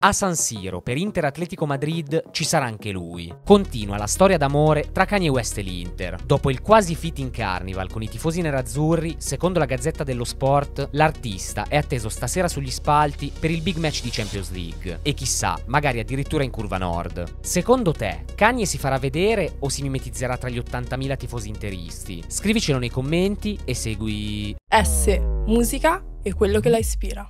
A San Siro, per Inter Atletico Madrid, ci sarà anche lui. Continua la storia d'amore tra Kanye West e l'Inter. Dopo il quasi fitting carnival con i tifosi nerazzurri, secondo la Gazzetta dello Sport, l'artista è atteso stasera sugli spalti per il big match di Champions League. E chissà, magari addirittura in curva nord. Secondo te, Kanye si farà vedere o si mimetizzerà tra gli 80.000 tifosi interisti? Scrivicelo nei commenti e segui... Eh S. Musica e quello che la ispira.